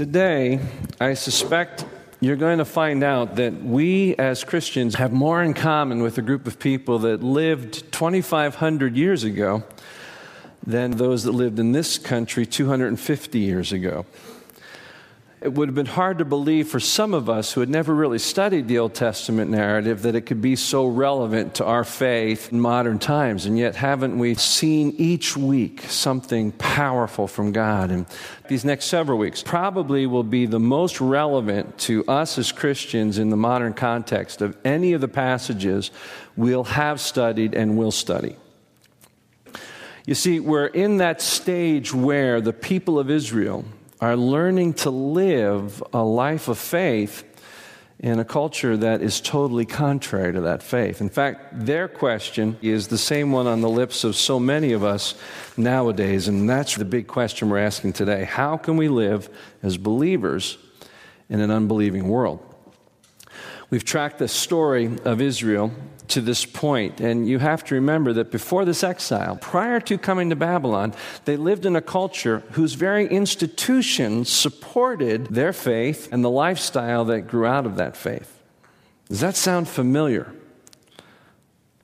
Today, I suspect you're going to find out that we as Christians have more in common with a group of people that lived 2,500 years ago than those that lived in this country 250 years ago. It would have been hard to believe for some of us who had never really studied the Old Testament narrative that it could be so relevant to our faith in modern times. And yet, haven't we seen each week something powerful from God? And these next several weeks probably will be the most relevant to us as Christians in the modern context of any of the passages we'll have studied and will study. You see, we're in that stage where the people of Israel, are learning to live a life of faith in a culture that is totally contrary to that faith. In fact, their question is the same one on the lips of so many of us nowadays, and that's the big question we're asking today. How can we live as believers in an unbelieving world? We've tracked the story of Israel to this point. And you have to remember that before this exile, prior to coming to Babylon, they lived in a culture whose very institutions supported their faith and the lifestyle that grew out of that faith. Does that sound familiar?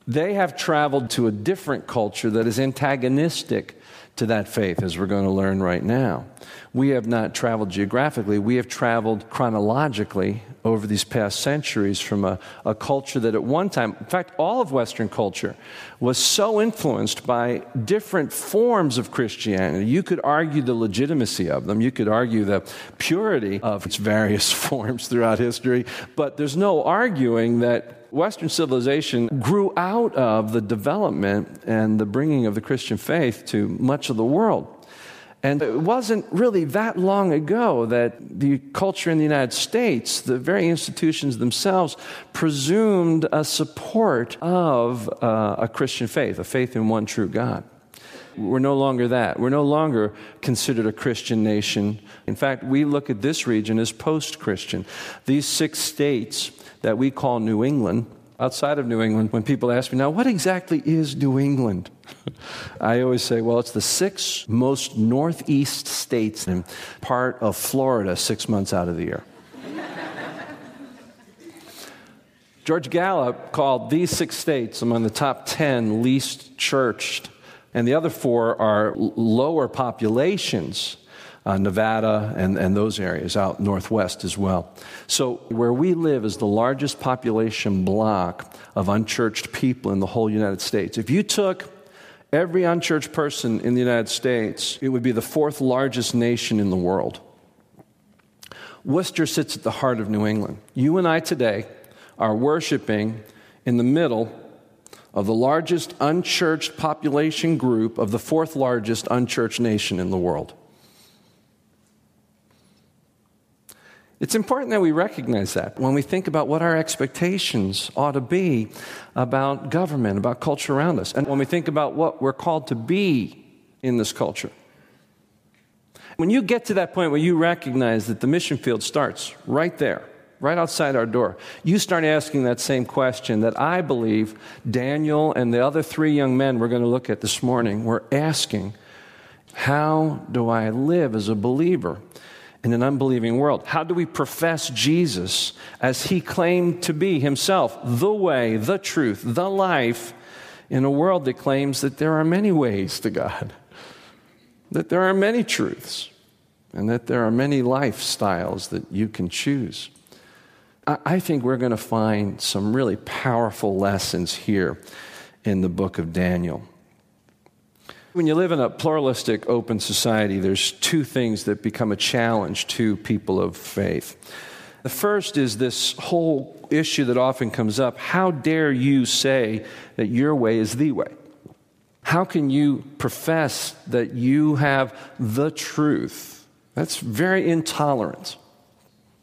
They have traveled to a different culture that is antagonistic to that faith, as we're going to learn right now. We have not traveled geographically, we have traveled chronologically over these past centuries from a, a, culture that at one time, in fact, all of Western culture was so influenced by different forms of Christianity. You could argue the legitimacy of them, you could argue the purity of its various forms throughout history, but there's no arguing that Western civilization grew out of the development and the bringing of the Christian faith to much of the world. And it wasn't really that long ago that the culture in the United States, the very institutions themselves, presumed a support of uh, a Christian faith, a faith in one true God. We're no longer that. We're no longer considered a Christian nation. In fact, we look at this region as post Christian. These six states that we call New England, outside of New England, when people ask me, now, what exactly is New England? I always say, well, it's the six most northeast states and part of Florida six months out of the year. George Gallup called these six states among the top 10 least churched, and the other four are lower populations uh, Nevada, and, and those areas out northwest as well. So, where we live is the largest population block of unchurched people in the whole United States. If you took every unchurched person in the United States, it would be the fourth largest nation in the world. Worcester sits at the heart of New England. You and I today are worshiping in the middle of the largest unchurched population group of the fourth largest unchurched nation in the world. It's important that we recognize that when we think about what our expectations ought to be about government, about culture around us, and when we think about what we're called to be in this culture. When you get to that point where you recognize that the mission field starts right there, right outside our door, you start asking that same question that I believe Daniel and the other three young men we're going to look at this morning were asking How do I live as a believer? In an unbelieving world? How do we profess Jesus as he claimed to be himself, the way, the truth, the life, in a world that claims that there are many ways to God, that there are many truths, and that there are many lifestyles that you can choose? I think we're going to find some really powerful lessons here in the book of Daniel. When you live in a pluralistic, open society, there's two things that become a challenge to people of faith. The first is this whole issue that often comes up how dare you say that your way is the way? How can you profess that you have the truth? That's very intolerant.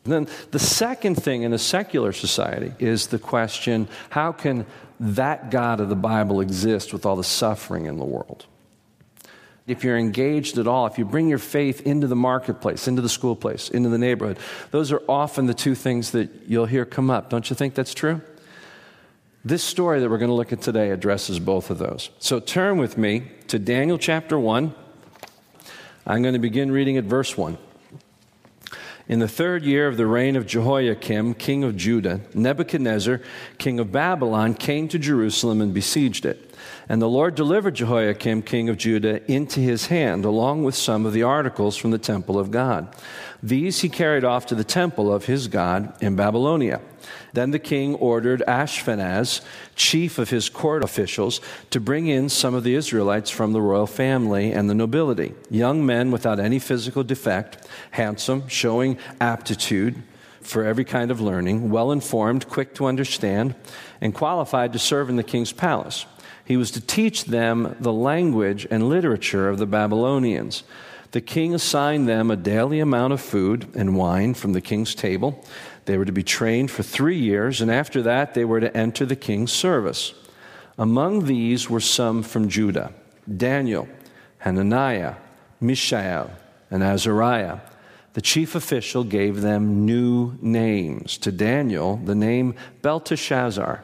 And then the second thing in a secular society is the question how can that God of the Bible exist with all the suffering in the world? If you're engaged at all, if you bring your faith into the marketplace, into the school place, into the neighborhood, those are often the two things that you'll hear come up. Don't you think that's true? This story that we're going to look at today addresses both of those. So turn with me to Daniel chapter 1. I'm going to begin reading at verse 1. In the third year of the reign of Jehoiakim, king of Judah, Nebuchadnezzar, king of Babylon, came to Jerusalem and besieged it. And the Lord delivered Jehoiakim, king of Judah, into his hand, along with some of the articles from the temple of God. These he carried off to the temple of his God in Babylonia. Then the king ordered Ashpenaz, chief of his court officials, to bring in some of the Israelites from the royal family and the nobility, young men without any physical defect, handsome, showing aptitude for every kind of learning, well informed, quick to understand, and qualified to serve in the king's palace. He was to teach them the language and literature of the Babylonians. The king assigned them a daily amount of food and wine from the king's table. They were to be trained for three years, and after that, they were to enter the king's service. Among these were some from Judah Daniel, Hananiah, Mishael, and Azariah. The chief official gave them new names. To Daniel, the name Belteshazzar.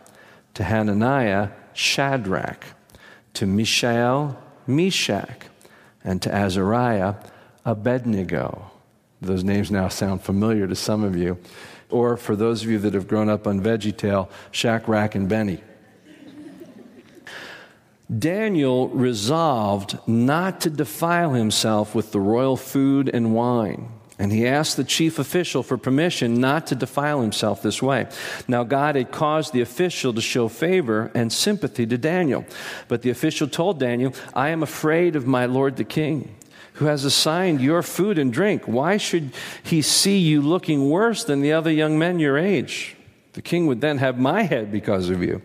To Hananiah, Shadrach, to Mishael, Meshach, and to Azariah, Abednego. Those names now sound familiar to some of you. Or for those of you that have grown up on VeggieTale, Shadrach, and Benny. Daniel resolved not to defile himself with the royal food and wine. And he asked the chief official for permission not to defile himself this way. Now, God had caused the official to show favor and sympathy to Daniel. But the official told Daniel, I am afraid of my lord the king, who has assigned your food and drink. Why should he see you looking worse than the other young men your age? The king would then have my head because of you.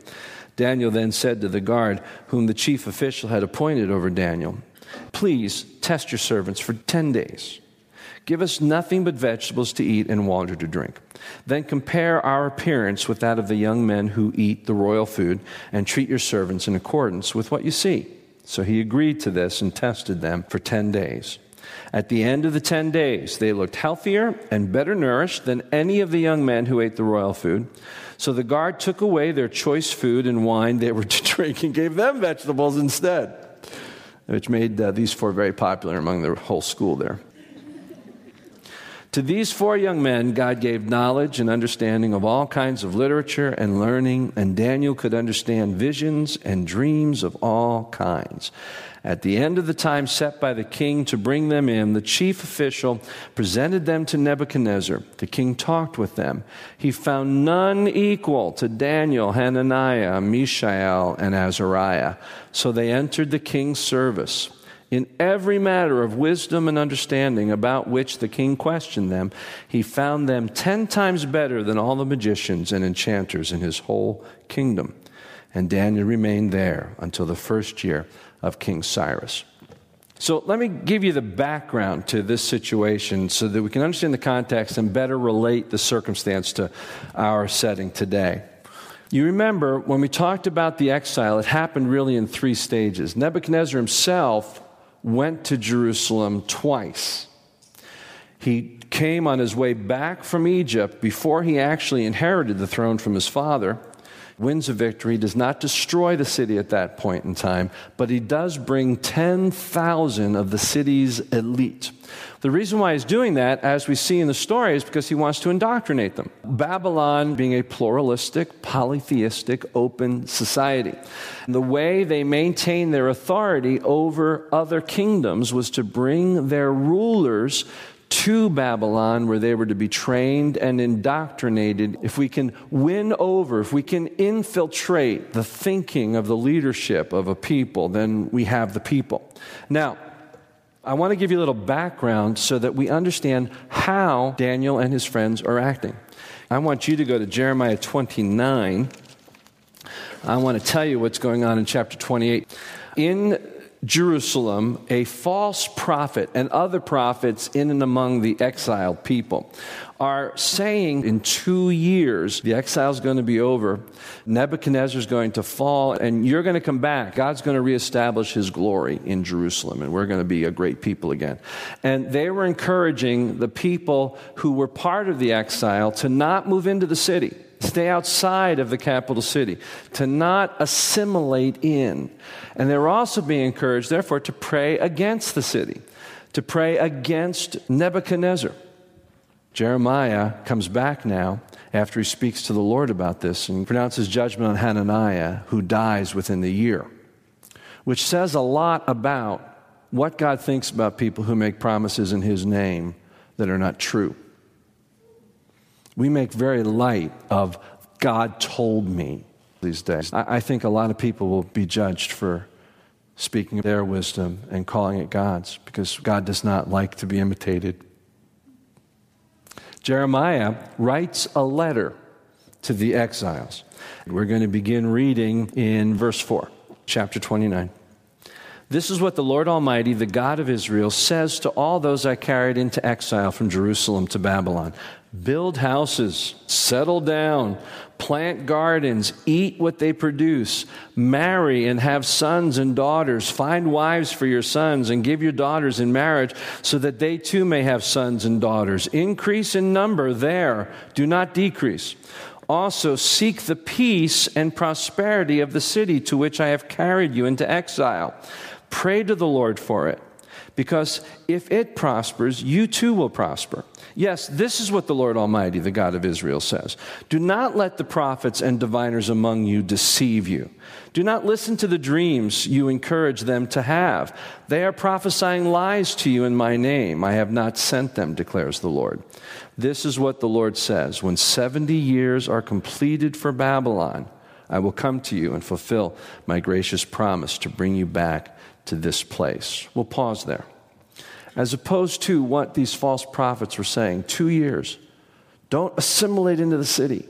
Daniel then said to the guard, whom the chief official had appointed over Daniel, Please test your servants for 10 days Give us nothing but vegetables to eat and water to drink. Then compare our appearance with that of the young men who eat the royal food, and treat your servants in accordance with what you see. So he agreed to this and tested them for 10 days. At the end of the 10 days, they looked healthier and better nourished than any of the young men who ate the royal food. So the guard took away their choice food and wine they were to drink and gave them vegetables instead, which made uh, these four very popular among the whole school there. To these four young men, God gave knowledge and understanding of all kinds of literature and learning, and Daniel could understand visions and dreams of all kinds. At the end of the time set by the king to bring them in, the chief official presented them to Nebuchadnezzar. The king talked with them. He found none equal to Daniel, Hananiah, Mishael, and Azariah. So they entered the king's service in every matter of wisdom and understanding about which the king questioned them, he found them ten times better than all the magicians and enchanters in his whole kingdom. And Daniel remained there until the first year of King Cyrus. So let me give you the background to this situation so that we can understand the context and better relate the circumstance to our setting today. You remember when we talked about the exile, it happened really in three stages. Nebuchadnezzar himself went to Jerusalem twice. He came on his way back from Egypt before he actually inherited the throne from his father. Wins a victory, does not destroy the city at that point in time, but he does bring 10,000 of the city's elite. The reason why he's doing that, as we see in the story, is because he wants to indoctrinate them. Babylon being a pluralistic, polytheistic, open society. The way they maintained their authority over other kingdoms was to bring their rulers to Babylon where they were to be trained and indoctrinated. If we can win over, if we can infiltrate the thinking of the leadership of a people, then we have the people. Now, I want to give you a little background so that we understand how Daniel and his friends are acting. I want you to go to Jeremiah 29. I want to tell you what's going on in chapter 28. In Jerusalem, a false prophet and other prophets in and among the exiled people are saying in two years the exile is going to be over, Nebuchadnezzar is going to fall, and you're going to come back. God's going to reestablish his glory in Jerusalem, and we're going to be a great people again. And they were encouraging the people who were part of the exile to not move into the city stay outside of the capital city, to not assimilate in. And they were also being encouraged, therefore, to pray against the city, to pray against Nebuchadnezzar. Jeremiah comes back now after he speaks to the Lord about this and pronounces judgment on Hananiah, who dies within the year, which says a lot about what God thinks about people who make promises in his name that are not true. We make very light of God told me these days. I, think a lot of people will be judged for speaking their wisdom and calling it God's because God does not like to be imitated. Jeremiah writes a letter to the exiles. We're going to begin reading in verse 4, chapter 29. This is what the Lord Almighty, the God of Israel, says to all those I carried into exile from Jerusalem to Babylon Build houses, settle down, plant gardens, eat what they produce, marry and have sons and daughters, find wives for your sons, and give your daughters in marriage so that they too may have sons and daughters. Increase in number there, do not decrease. Also, seek the peace and prosperity of the city to which I have carried you into exile. Pray to the Lord for it, because if it prospers, you too will prosper. Yes, this is what the Lord Almighty, the God of Israel, says Do not let the prophets and diviners among you deceive you. Do not listen to the dreams you encourage them to have. They are prophesying lies to you in my name. I have not sent them, declares the Lord. This is what the Lord says When 70 years are completed for Babylon, I will come to you and fulfill my gracious promise to bring you back to this place. We'll pause there. As opposed to what these false prophets were saying two years. Don't assimilate into the city.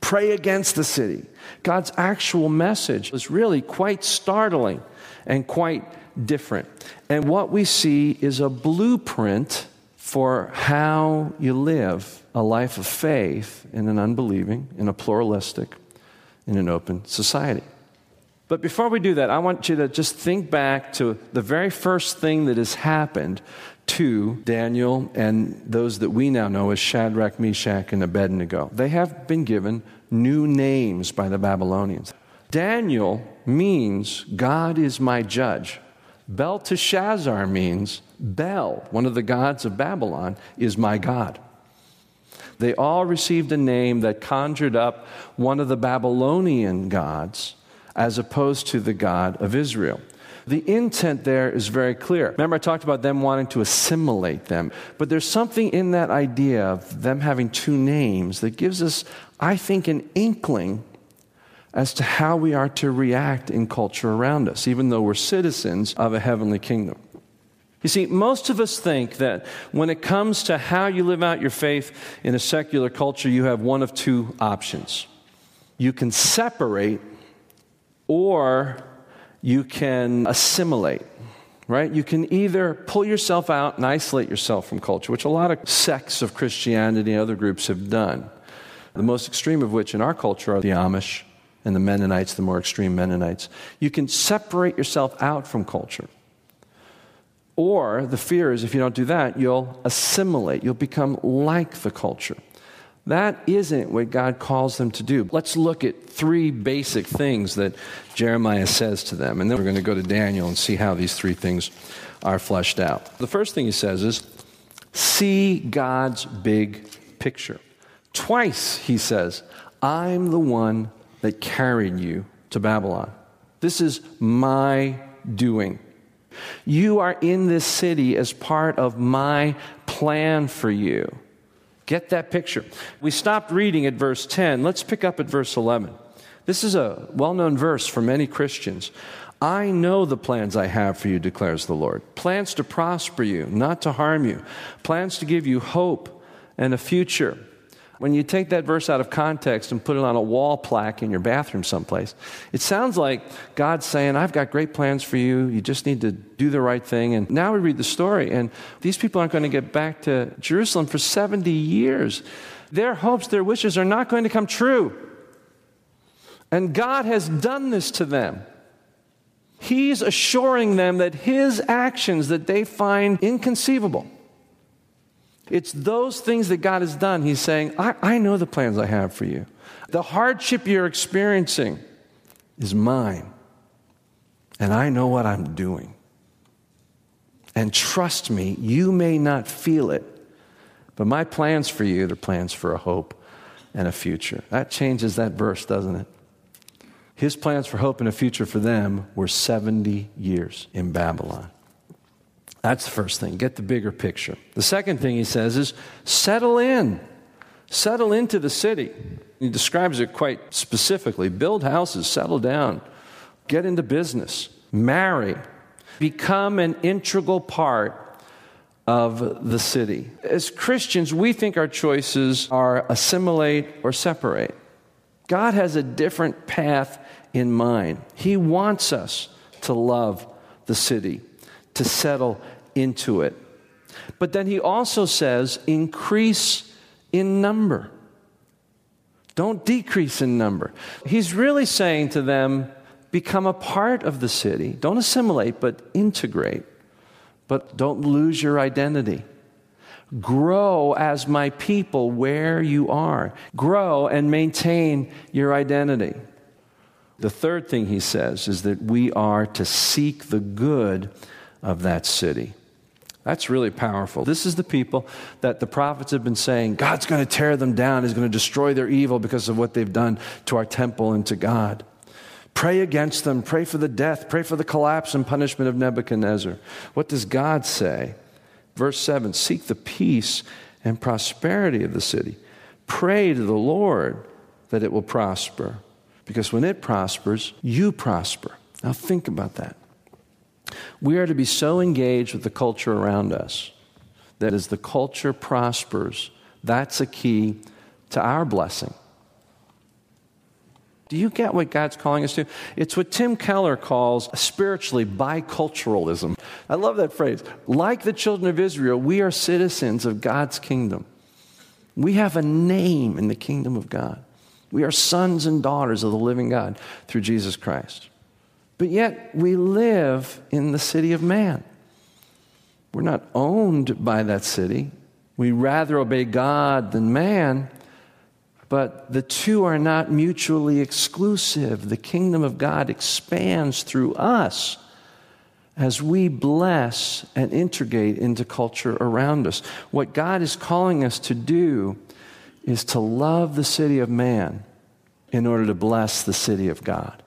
Pray against the city. God's actual message is really quite startling and quite different. And what we see is a blueprint for how you live a life of faith in an unbelieving, in a pluralistic, in an open society. But before we do that, I want you to just think back to the very first thing that has happened to Daniel and those that we now know as Shadrach, Meshach, and Abednego. They have been given new names by the Babylonians. Daniel means God is my judge. Belteshazzar means Bel, one of the gods of Babylon, is my God. They all received a name that conjured up one of the Babylonian gods as opposed to the God of Israel. The intent there is very clear. Remember, I talked about them wanting to assimilate them. But there's something in that idea of them having two names that gives us, I think, an inkling as to how we are to react in culture around us, even though we're citizens of a heavenly kingdom. You see, most of us think that when it comes to how you live out your faith in a secular culture, you have one of two options. You can separate or you can assimilate right? You can either pull yourself out and isolate yourself from culture, which a lot of sects of Christianity and other groups have done. The most extreme of which in our culture are the Amish and the Mennonites, the more extreme Mennonites. You can separate yourself out from culture. Or the fear is if you don't do that, you'll assimilate, you'll become like the culture. That isn't what God calls them to do. Let's look at three basic things that Jeremiah says to them, and then we're going to go to Daniel and see how these three things are fleshed out. The first thing he says is see God's big picture. Twice he says, I'm the one that carried you to Babylon. This is my doing. You are in this city as part of my plan for you. Get that picture. We stopped reading at verse 10. Let's pick up at verse 11. This is a well known verse for many Christians. I know the plans I have for you, declares the Lord. Plans to prosper you, not to harm you. Plans to give you hope and a future. When you take that verse out of context and put it on a wall plaque in your bathroom someplace, it sounds like God's saying, I've got great plans for you. You just need to do the right thing. And now we read the story, and these people aren't going to get back to Jerusalem for 70 years. Their hopes, their wishes are not going to come true. And God has done this to them. He's assuring them that His actions that they find inconceivable it's those things that God has done. He's saying, I, I know the plans I have for you. The hardship you're experiencing is mine, and I know what I'm doing. And trust me, you may not feel it, But my plans for you, they're plans for a hope and a future. That changes that verse, doesn't it? His plans for hope and a future for them were 70 years in Babylon. That's the first thing. Get the bigger picture. The second thing he says is settle in. Settle into the city. He describes it quite specifically build houses, settle down, get into business, marry, become an integral part of the city. As Christians, we think our choices are assimilate or separate. God has a different path in mind. He wants us to love the city, to settle into it. But then he also says, increase in number. Don't decrease in number. He's really saying to them, become a part of the city. Don't assimilate, but integrate. But don't lose your identity. Grow as my people where you are. Grow and maintain your identity. The third thing he says is that we are to seek the good of that city. That's really powerful. This is the people that the prophets have been saying God's going to tear them down, He's going to destroy their evil because of what they've done to our temple and to God. Pray against them, pray for the death, pray for the collapse and punishment of Nebuchadnezzar. What does God say? Verse 7 Seek the peace and prosperity of the city. Pray to the Lord that it will prosper, because when it prospers, you prosper. Now think about that. We are to be so engaged with the culture around us that as the culture prospers, that's a key to our blessing. Do you get what God's calling us to? It's what Tim Keller calls spiritually biculturalism. I love that phrase. Like the children of Israel, we are citizens of God's kingdom. We have a name in the kingdom of God. We are sons and daughters of the living God through Jesus Christ. But yet we live in the city of man. We're not owned by that city. We rather obey God than man, but the two are not mutually exclusive. The kingdom of God expands through us as we bless and integrate into culture around us. What God is calling us to do is to love the city of man in order to bless the city of God.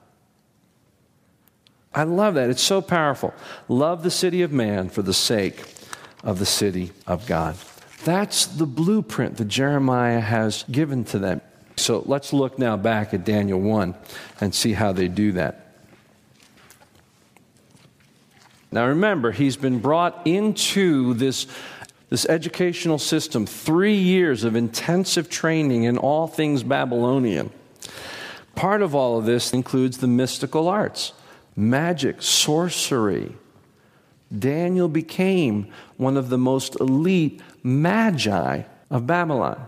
I love that. It's so powerful. Love the city of man for the sake of the city of God. That's the blueprint that Jeremiah has given to them. So let's look now back at Daniel 1 and see how they do that. Now remember, he's been brought into this, this educational system, three years of intensive training in all things Babylonian. Part of all of this includes the mystical arts magic, sorcery. Daniel became one of the most elite magi of Babylon.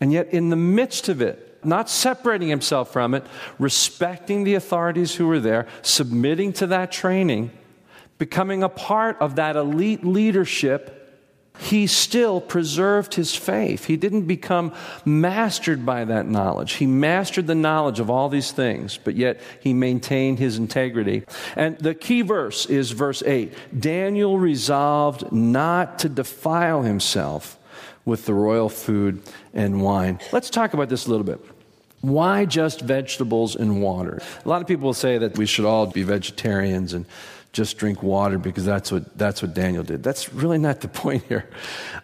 And yet, in the midst of it, not separating himself from it, respecting the authorities who were there, submitting to that training, becoming a part of that elite leadership he still preserved his faith. He didn't become mastered by that knowledge. He mastered the knowledge of all these things, but yet he maintained his integrity. And the key verse is verse 8 Daniel resolved not to defile himself with the royal food and wine. Let's talk about this a little bit. Why just vegetables and water? A lot of people will say that we should all be vegetarians and just drink water because that's what, that's what Daniel did. That's really not the point here.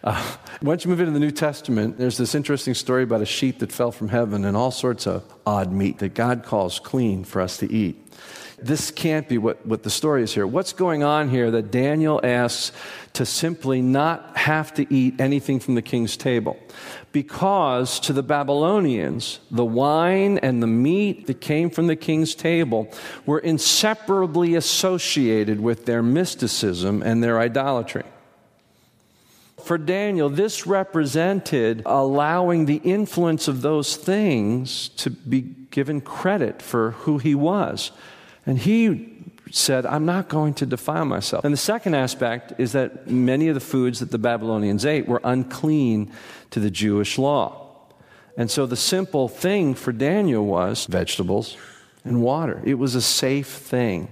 Uh, once you move into the New Testament, there's this interesting story about a sheep that fell from heaven and all sorts of odd meat that God calls clean for us to eat. This can't be what, what the story is here. What's going on here that Daniel asks to simply not have to eat anything from the king's table? Because to the Babylonians, the wine and the meat that came from the king's table were inseparably associated with their mysticism and their idolatry. For Daniel, this represented allowing the influence of those things to be given credit for who he was. And he said, I'm not going to defile myself. And the second aspect is that many of the foods that the Babylonians ate were unclean to the Jewish law. And so the simple thing for Daniel was vegetables and water. It was a safe thing.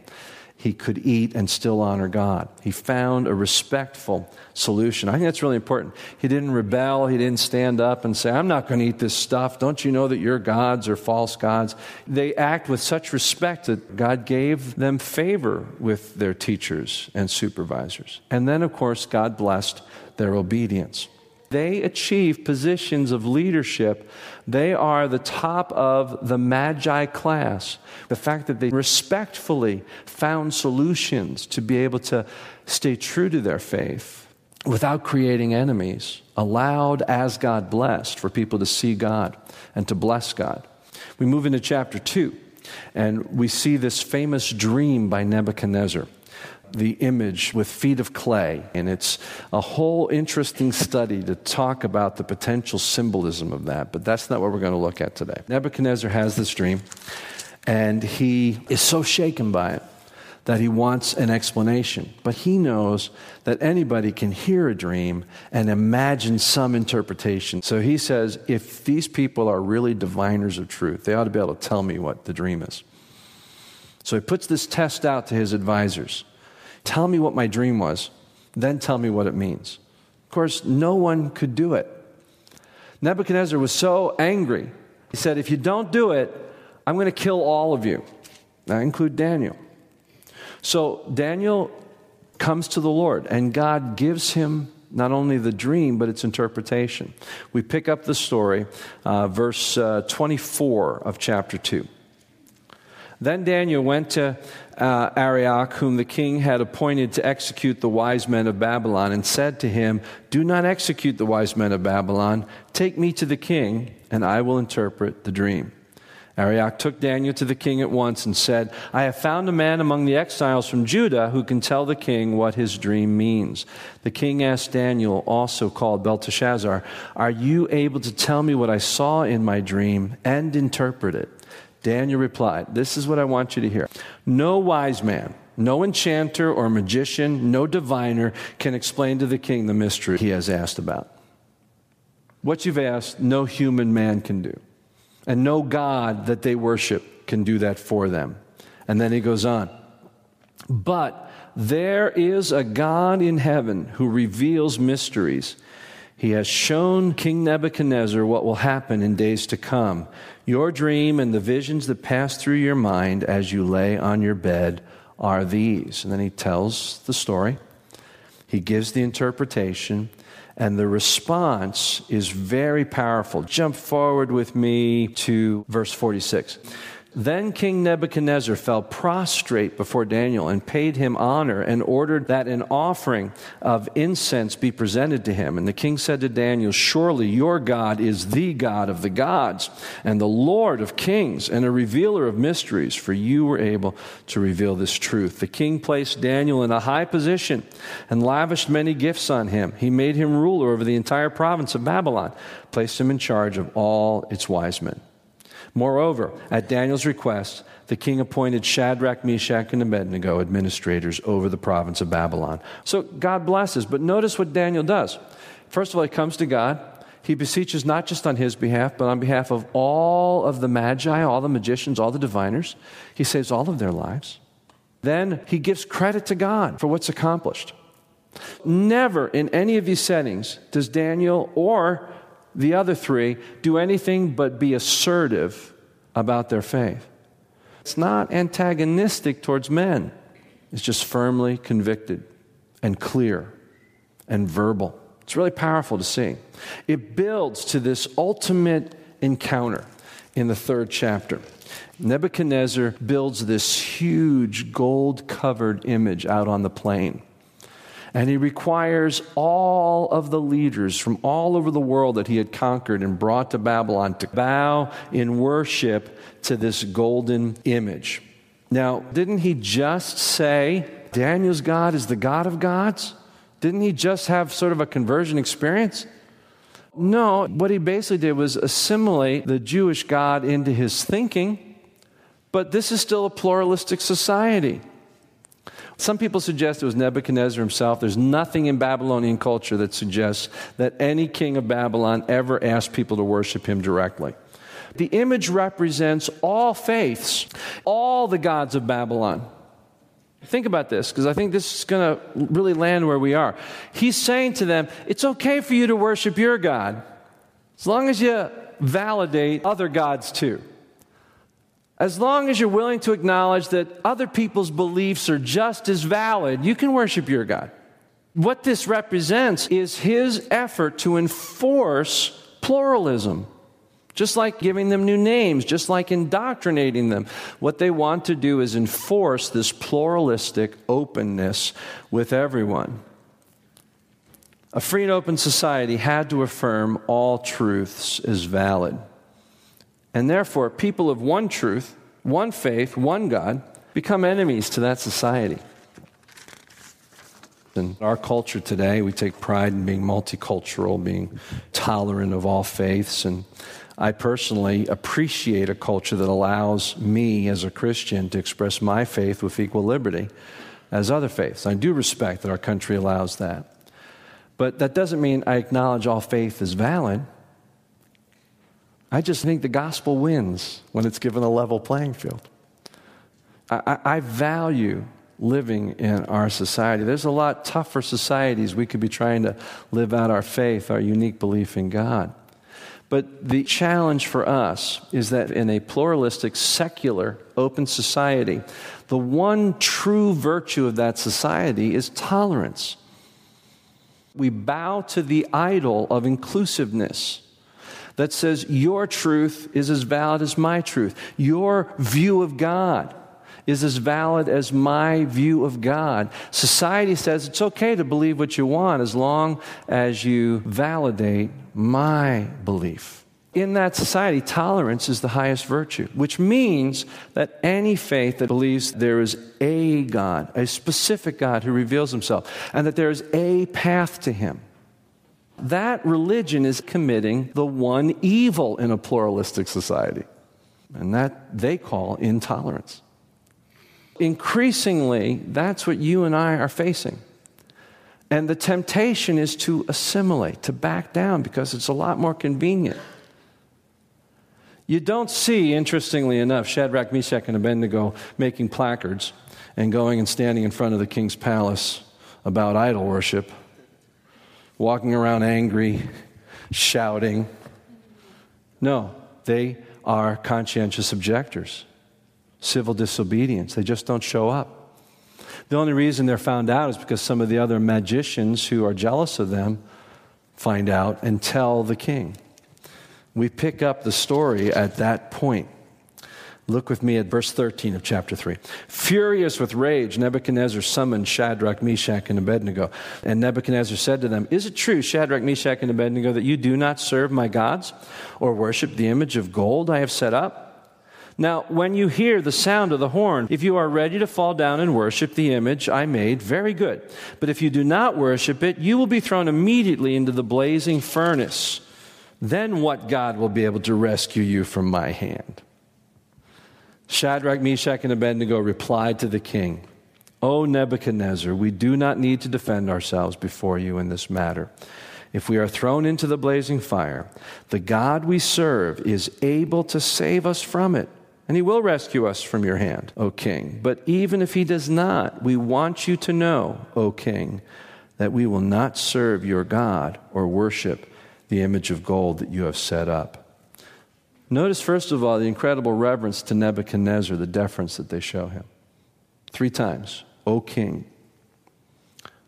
He could eat and still honor God. He found a respectful solution. I think that's really important. He didn't rebel. He didn't stand up and say, I'm not going to eat this stuff. Don't you know that your gods are false gods? They act with such respect that God gave them favor with their teachers and supervisors. And then, of course, God blessed their obedience. They achieve positions of leadership. They are the top of the magi class. The fact that they respectfully found solutions to be able to stay true to their faith without creating enemies, allowed as God blessed for people to see God and to bless God. We move into chapter 2, and we see this famous dream by Nebuchadnezzar the image with feet of clay. And it's a whole interesting study to talk about the potential symbolism of that. But that's not what we're going to look at today. Nebuchadnezzar has this dream, and he is so shaken by it that he wants an explanation. But he knows that anybody can hear a dream and imagine some interpretation. So he says, if these people are really diviners of truth, they ought to be able to tell me what the dream is. So he puts this test out to his advisors. Tell me what my dream was, then tell me what it means. Of course, no one could do it. Nebuchadnezzar was so angry. He said, If you don't do it, I'm going to kill all of you. I include Daniel. So Daniel comes to the Lord, and God gives him not only the dream, but its interpretation. We pick up the story, uh, verse uh, 24 of chapter 2. Then Daniel went to uh, Arioch, whom the king had appointed to execute the wise men of Babylon, and said to him, Do not execute the wise men of Babylon. Take me to the king, and I will interpret the dream. Arioch took Daniel to the king at once and said, I have found a man among the exiles from Judah who can tell the king what his dream means. The king asked Daniel, also called Belteshazzar, Are you able to tell me what I saw in my dream and interpret it? Daniel replied, This is what I want you to hear. No wise man, no enchanter or magician, no diviner can explain to the king the mystery he has asked about. What you've asked, no human man can do. And no God that they worship can do that for them. And then he goes on. But there is a God in heaven who reveals mysteries. He has shown King Nebuchadnezzar what will happen in days to come. Your dream and the visions that pass through your mind as you lay on your bed are these. And then he tells the story, he gives the interpretation, and the response is very powerful. Jump forward with me to verse 46. Then King Nebuchadnezzar fell prostrate before Daniel and paid him honor and ordered that an offering of incense be presented to him. And the king said to Daniel, Surely your God is the God of the gods and the Lord of kings and a revealer of mysteries, for you were able to reveal this truth. The king placed Daniel in a high position and lavished many gifts on him. He made him ruler over the entire province of Babylon, placed him in charge of all its wise men. Moreover, at Daniel's request, the king appointed Shadrach, Meshach, and Abednego administrators over the province of Babylon. So God blesses, but notice what Daniel does. First of all, he comes to God. He beseeches not just on his behalf, but on behalf of all of the magi, all the magicians, all the diviners. He saves all of their lives. Then he gives credit to God for what's accomplished. Never in any of these settings does Daniel or the other three do anything but be assertive about their faith. It's not antagonistic towards men, it's just firmly convicted and clear and verbal. It's really powerful to see. It builds to this ultimate encounter in the third chapter. Nebuchadnezzar builds this huge gold covered image out on the plain. And he requires all of the leaders from all over the world that he had conquered and brought to Babylon to bow in worship to this golden image. Now, didn't he just say Daniel's God is the God of gods? Didn't he just have sort of a conversion experience? No, what he basically did was assimilate the Jewish God into his thinking, but this is still a pluralistic society. Some people suggest it was Nebuchadnezzar himself. There's nothing in Babylonian culture that suggests that any king of Babylon ever asked people to worship him directly. The image represents all faiths, all the gods of Babylon. Think about this, because I think this is going to really land where we are. He's saying to them, it's okay for you to worship your God, as long as you validate other gods too. As long as you're willing to acknowledge that other people's beliefs are just as valid, you can worship your God. What this represents is his effort to enforce pluralism. Just like giving them new names, just like indoctrinating them. What they want to do is enforce this pluralistic openness with everyone. A free and open society had to affirm all truths as valid. And therefore, people of one truth, one faith, one God become enemies to that society. In our culture today, we take pride in being multicultural, being tolerant of all faiths. And I personally appreciate a culture that allows me as a Christian to express my faith with equal liberty as other faiths. I do respect that our country allows that. But that doesn't mean I acknowledge all faith is valid. I just think the gospel wins when it's given a level playing field. I, I, I value living in our society. There's a lot tougher societies we could be trying to live out our faith, our unique belief in God. But the challenge for us is that in a pluralistic, secular, open society, the one true virtue of that society is tolerance. We bow to the idol of inclusiveness that says your truth is as valid as my truth. Your view of God is as valid as my view of God. Society says it's okay to believe what you want as long as you validate my belief. In that society, tolerance is the highest virtue, which means that any faith that believes there is a God, a specific God who reveals himself, and that there is a path to him, that religion is committing the one evil in a pluralistic society, and that they call intolerance. Increasingly, that's what you and I are facing. And the temptation is to assimilate, to back down, because it's a lot more convenient. You don't see, interestingly enough, Shadrach, Meshach, and Abednego making placards and going and standing in front of the king's palace about idol worship walking around angry, shouting. No, they are conscientious objectors, civil disobedience. They just don't show up. The only reason they're found out is because some of the other magicians who are jealous of them find out and tell the king. We pick up the story at that point. Look with me at verse 13 of chapter 3. Furious with rage, Nebuchadnezzar summoned Shadrach, Meshach, and Abednego. And Nebuchadnezzar said to them, Is it true, Shadrach, Meshach, and Abednego, that you do not serve my gods or worship the image of gold I have set up? Now, when you hear the sound of the horn, if you are ready to fall down and worship the image I made, very good. But if you do not worship it, you will be thrown immediately into the blazing furnace. Then what God will be able to rescue you from my hand? Shadrach, Meshach, and Abednego replied to the king, O Nebuchadnezzar, we do not need to defend ourselves before you in this matter. If we are thrown into the blazing fire, the God we serve is able to save us from it, and he will rescue us from your hand, O king. But even if he does not, we want you to know, O king, that we will not serve your God or worship the image of gold that you have set up. Notice, first of all, the incredible reverence to Nebuchadnezzar, the deference that they show him. Three times, O king.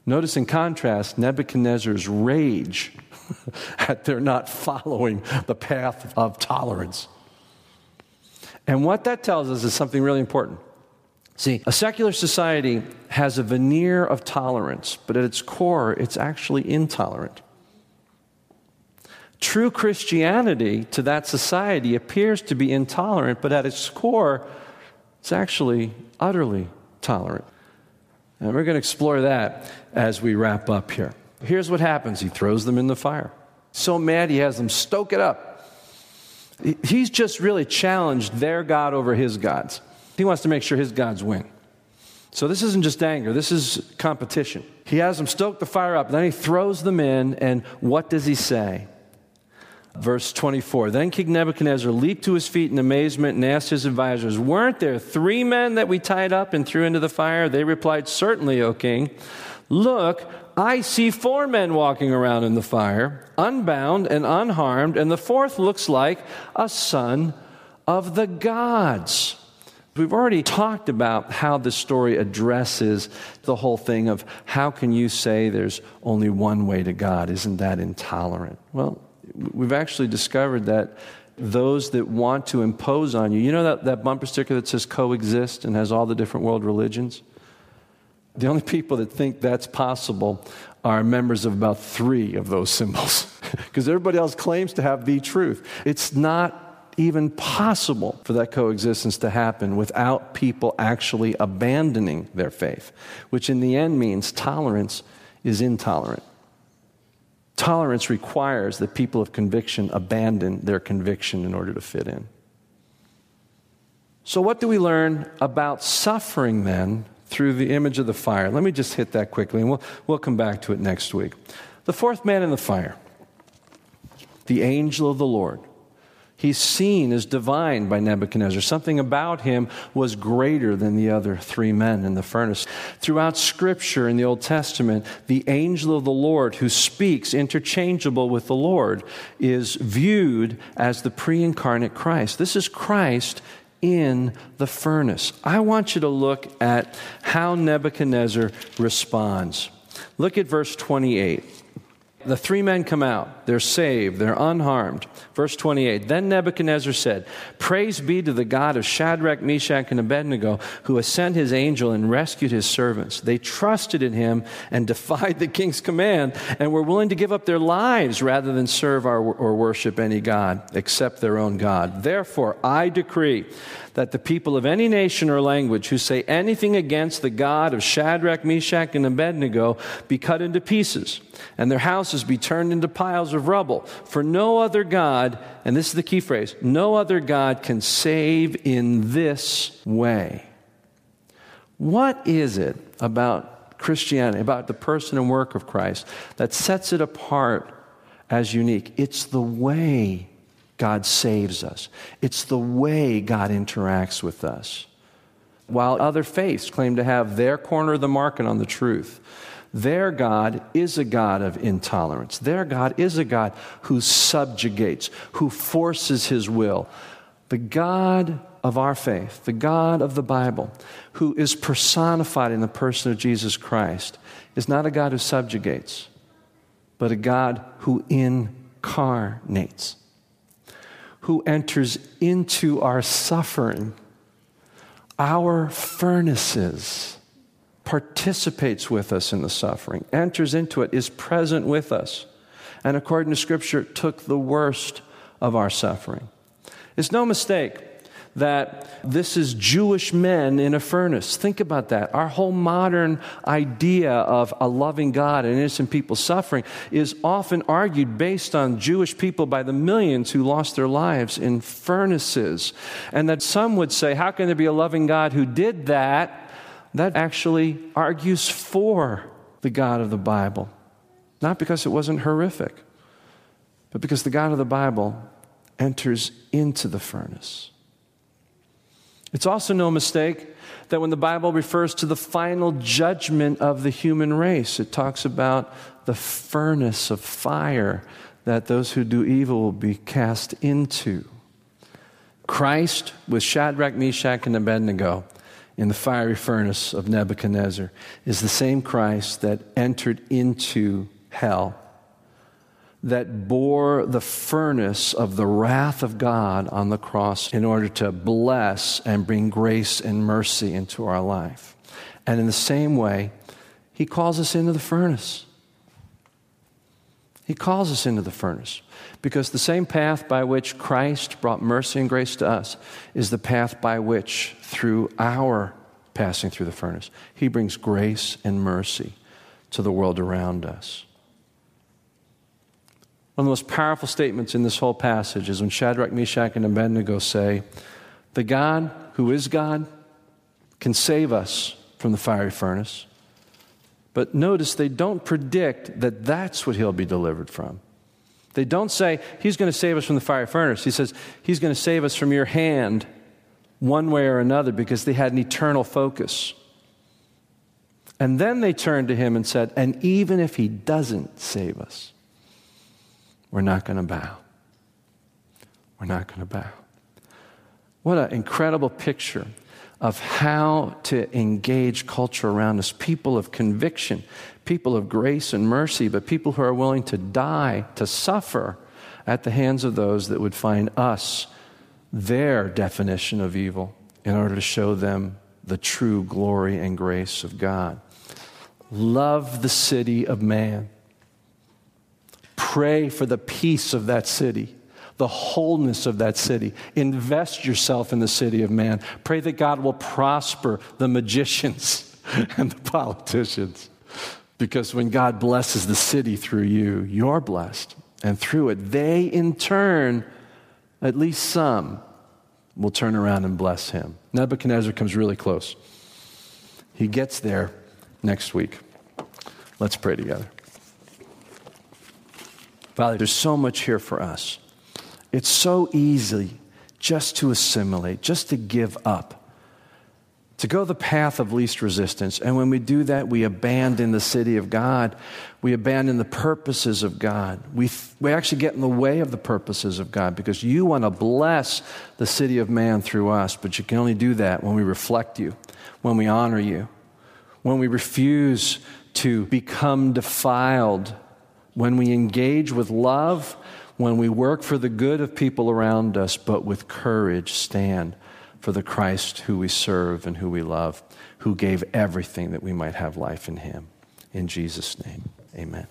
Notice, in contrast, Nebuchadnezzar's rage at their not following the path of tolerance. And what that tells us is something really important. See, a secular society has a veneer of tolerance, but at its core, it's actually intolerant. True Christianity to that society appears to be intolerant, but at its core, it's actually utterly tolerant. And we're going to explore that as we wrap up here. Here's what happens He throws them in the fire. So mad, he has them stoke it up. He's just really challenged their God over his gods. He wants to make sure his gods win. So this isn't just anger, this is competition. He has them stoke the fire up, then he throws them in, and what does he say? Verse 24 Then King Nebuchadnezzar leaped to his feet in amazement and asked his advisors, Weren't there three men that we tied up and threw into the fire? They replied, Certainly, O king. Look, I see four men walking around in the fire, unbound and unharmed, and the fourth looks like a son of the gods. We've already talked about how the story addresses the whole thing of how can you say there's only one way to God? Isn't that intolerant? Well, we've actually discovered that those that want to impose on you, you know that, that bumper sticker that says coexist and has all the different world religions? The only people that think that's possible are members of about three of those symbols, because everybody else claims to have the truth. It's not even possible for that coexistence to happen without people actually abandoning their faith, which in the end means tolerance is intolerant. Tolerance requires that people of conviction abandon their conviction in order to fit in. So, what do we learn about suffering then through the image of the fire? Let me just hit that quickly, and we'll, we'll come back to it next week. The fourth man in the fire, the angel of the Lord. He's seen as divine by Nebuchadnezzar. Something about him was greater than the other three men in the furnace. Throughout Scripture in the Old Testament, the angel of the Lord who speaks interchangeable with the Lord is viewed as the pre incarnate Christ. This is Christ in the furnace. I want you to look at how Nebuchadnezzar responds. Look at verse 28. The three men come out. They're saved. They're unharmed. Verse 28 Then Nebuchadnezzar said, Praise be to the God of Shadrach, Meshach, and Abednego, who has sent his angel and rescued his servants. They trusted in him and defied the king's command and were willing to give up their lives rather than serve our, or worship any God except their own God. Therefore, I decree that the people of any nation or language who say anything against the God of Shadrach, Meshach, and Abednego be cut into pieces, and their houses be turned into piles of rubble. For no other God, and this is the key phrase, no other God can save in this way. What is it about Christianity, about the person and work of Christ, that sets it apart as unique? It's the way God saves us. It's the way God interacts with us. While other faiths claim to have their corner of the market on the truth, their God is a God of intolerance. Their God is a God who subjugates, who forces his will. The God of our faith, the God of the Bible, who is personified in the person of Jesus Christ, is not a God who subjugates, but a God who incarnates who enters into our suffering, our furnaces, participates with us in the suffering, enters into it, is present with us, and according to Scripture, took the worst of our suffering. It's no mistake that this is Jewish men in a furnace. Think about that. Our whole modern idea of a loving God and innocent people suffering is often argued based on Jewish people by the millions who lost their lives in furnaces. And that some would say, How can there be a loving God who did that? That actually argues for the God of the Bible. Not because it wasn't horrific, but because the God of the Bible enters into the furnace. It's also no mistake that when the Bible refers to the final judgment of the human race, it talks about the furnace of fire that those who do evil will be cast into. Christ, with Shadrach, Meshach, and Abednego in the fiery furnace of Nebuchadnezzar, is the same Christ that entered into hell that bore the furnace of the wrath of God on the cross in order to bless and bring grace and mercy into our life. And in the same way, He calls us into the furnace. He calls us into the furnace because the same path by which Christ brought mercy and grace to us is the path by which, through our passing through the furnace, He brings grace and mercy to the world around us. One of the most powerful statements in this whole passage is when Shadrach, Meshach, and Abednego say, The God who is God can save us from the fiery furnace. But notice they don't predict that that's what he'll be delivered from. They don't say, He's going to save us from the fiery furnace. He says, He's going to save us from your hand one way or another because they had an eternal focus. And then they turned to Him and said, And even if He doesn't save us, we're not going to bow. We're not going to bow. What an incredible picture of how to engage culture around us people of conviction, people of grace and mercy, but people who are willing to die, to suffer at the hands of those that would find us their definition of evil in order to show them the true glory and grace of God. Love the city of man. Pray for the peace of that city the wholeness of that city. Invest yourself in the city of man. Pray that God will prosper the magicians and the politicians. Because when God blesses the city through you, you're blessed. And through it, they in turn, at least some, will turn around and bless him. Nebuchadnezzar comes really close. He gets there next week. Let's pray together. Father, there's so much here for us. It's so easy just to assimilate, just to give up, to go the path of least resistance. And when we do that, we abandon the city of God. We abandon the purposes of God. We, we actually get in the way of the purposes of God because you want to bless the city of man through us, but you can only do that when we reflect you, when we honor you, when we refuse to become defiled, when we engage with love when we work for the good of people around us, but with courage stand for the Christ who we serve and who we love, who gave everything that we might have life in Him. In Jesus' name, amen.